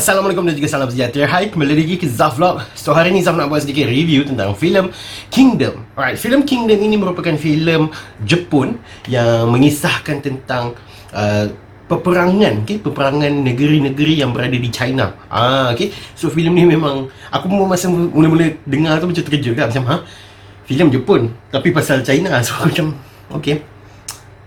Assalamualaikum dan juga salam sejahtera. Hai, kembali lagi ke Zaf Vlog. So hari ni Zaf nak buat sedikit review tentang filem Kingdom. Alright, filem Kingdom ini merupakan filem Jepun Yang mengisahkan tentang uh, Peperangan, okay? peperangan negeri-negeri yang berada di China. Ah, okay? So filem ni memang Aku masa mula-mula dengar tu macam terkejut kan Macam, ha? Filem Jepun? Tapi pasal China. So macam, okay.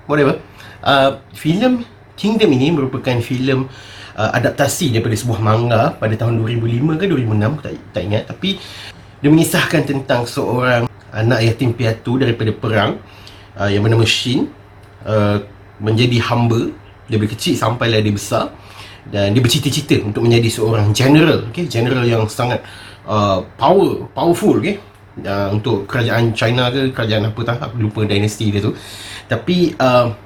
Whatever. Uh, Filem Kingdom ini merupakan filem uh, adaptasi daripada sebuah manga pada tahun 2005 ke 2006 tak tak ingat. Tapi dia mengisahkan tentang seorang anak yatim piatu daripada perang uh, yang bernama Shin uh, menjadi hamba. Daripada kecil sampailah dia besar dan dia bercita-cita untuk menjadi seorang general okey general yang sangat uh, power powerful okey uh, untuk kerajaan China ke kerajaan apa tak aku lupa dinasti dia tu. Tapi uh,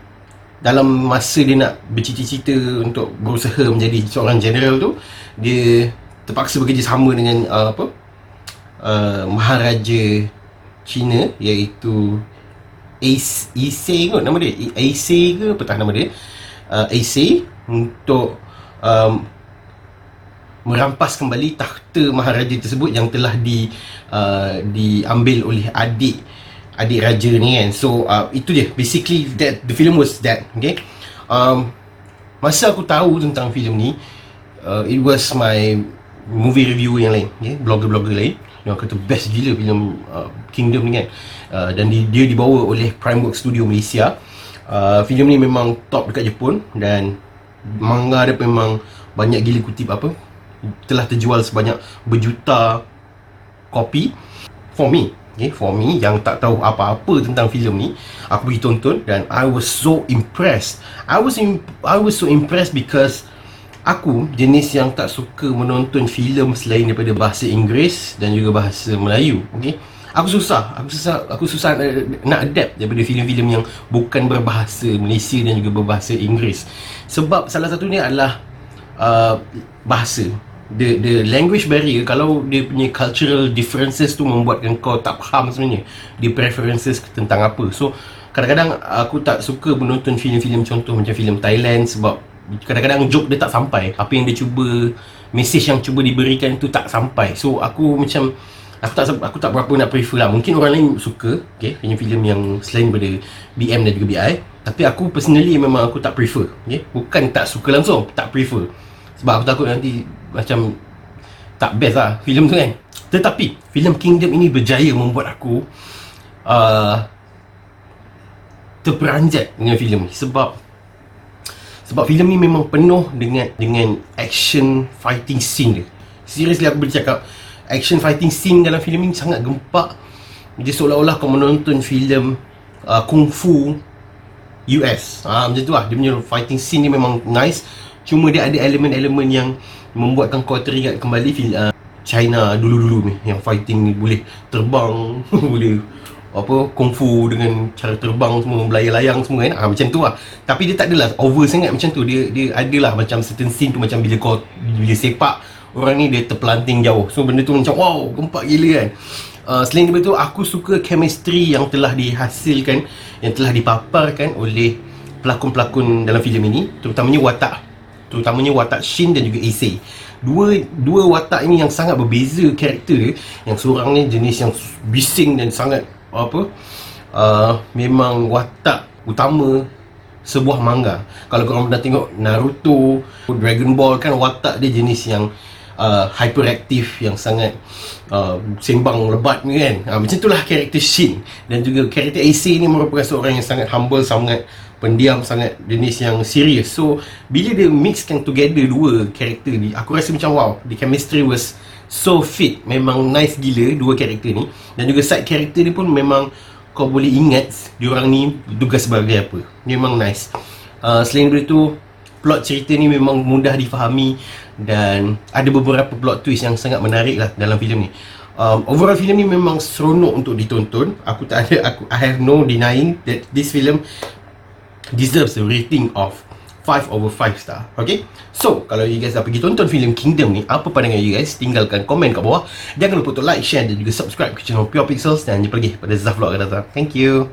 dalam masa dia nak bercita-cita untuk berusaha menjadi seorang general tu dia terpaksa bekerjasama dengan uh, apa uh, maharaja China iaitu Ace kot nama dia. Ace ke apa tak nama dia. Uh, Ace untuk um, merampas kembali takhta maharaja tersebut yang telah di uh, diambil oleh adik adik raja ni kan. So uh, itu dia basically that the film was that okay? Um, masa aku tahu tentang filem ni uh, it was my movie review yang lain okay? blogger-blogger lain. Yang kata best gila filem uh, Kingdom ni kan. Uh, dan di, dia dibawa oleh Primeworks Studio Malaysia. Uh, filem ni memang top dekat Jepun dan manga dia memang banyak gila kutip apa telah terjual sebanyak berjuta kopi. For me Okay, for me yang tak tahu apa-apa tentang filem ni, aku pergi tonton dan I was so impressed. I was in, I was so impressed because aku jenis yang tak suka menonton filem selain daripada bahasa Inggeris dan juga bahasa Melayu. Okay, aku susah, aku susah, aku susah nak adapt daripada filem-filem yang bukan berbahasa Malaysia dan juga berbahasa Inggeris. Sebab salah satunya adalah uh, bahasa the the language barrier kalau dia punya cultural differences tu membuatkan kau tak faham sebenarnya dia preferences tentang apa. So kadang-kadang aku tak suka menonton filem-filem contoh macam filem Thailand sebab kadang-kadang joke dia tak sampai. Apa yang dia cuba message yang cuba diberikan tu tak sampai. So aku macam aku tak aku tak berapa nak prefer lah. Mungkin orang lain suka okay, filem-filem yang selain daripada BM dan juga BI tapi aku personally memang aku tak prefer okay? bukan tak suka langsung tak prefer. Sebab aku takut nanti macam tak best lah filem tu kan. Tetapi filem Kingdom ini berjaya membuat aku uh, terperanjat dengan filem ni. Sebab sebab filem ni memang penuh dengan dengan action fighting scene dia. Seriously aku boleh cakap action fighting scene dalam filem ni sangat gempak. Dia seolah-olah kau menonton filem uh, kung fu US ha, macam tu lah. Dia punya fighting scene ni memang nice. Cuma dia ada elemen-elemen yang membuatkan kau teringat kembali fil uh, China dulu-dulu ni yang fighting ni boleh terbang boleh apa kungfu dengan cara terbang semua belayar-layang semua kan? Ha, macam tu lah. Tapi dia tak adalah over sangat macam tu. Dia dia adalah macam certain scene tu macam bila kau bila sepak orang ni dia terpelanting jauh. So benda tu macam wow gempak gila kan uh, selain daripada tu aku suka chemistry yang telah dihasilkan yang telah dipaparkan oleh pelakon-pelakon dalam filem ini terutamanya watak. Terutamanya watak Shin dan juga Issei. Dua dua watak ini yang sangat berbeza karakter dia. Yang seorang ni jenis yang bising dan sangat apa uh, memang watak utama sebuah manga. Kalau korang pernah tengok Naruto Dragon Ball kan watak dia jenis yang uh, hyperaktif yang sangat uh, sembang lebat ni kan. Uh, macam itulah karakter Shin. Dan juga karakter Issei ni merupakan seorang yang sangat humble sangat pendiam sangat jenis yang serius so bila dia mixkan together dua karakter ni aku rasa macam wow the chemistry was so fit. Memang nice gila dua karakter ni. Dan juga side karakter ni pun memang kau boleh ingat diorang ni tugas sebagai apa. Memang nice. Uh, selain dari tu plot cerita ni memang mudah difahami dan ada beberapa plot twist yang sangat menarik lah dalam filem ni. Um, overall filem ni memang seronok untuk ditonton. Aku tak ada aku I have no denying that this film deserves a rating of 5 over 5 star. Okay? So Kalau you guys dah pergi tonton filem Kingdom ni Apa pandangan you guys? Tinggalkan komen kat bawah. Jangan lupa untuk like, share dan juga subscribe ke channel Pure Pixels. Dan jumpa lagi pada Zaf Vlog akan datang Thank you